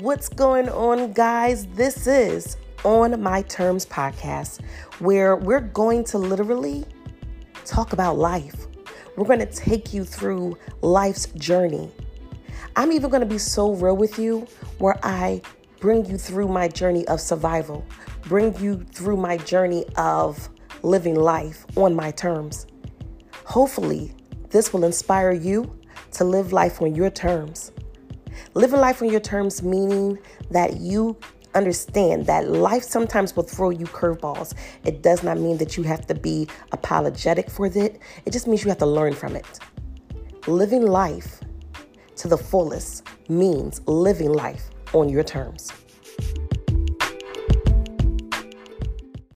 What's going on, guys? This is On My Terms podcast, where we're going to literally talk about life. We're going to take you through life's journey. I'm even going to be so real with you where I bring you through my journey of survival, bring you through my journey of living life on my terms. Hopefully, this will inspire you to live life on your terms. Living life on your terms, meaning that you understand that life sometimes will throw you curveballs. It does not mean that you have to be apologetic for it, it just means you have to learn from it. Living life to the fullest means living life on your terms.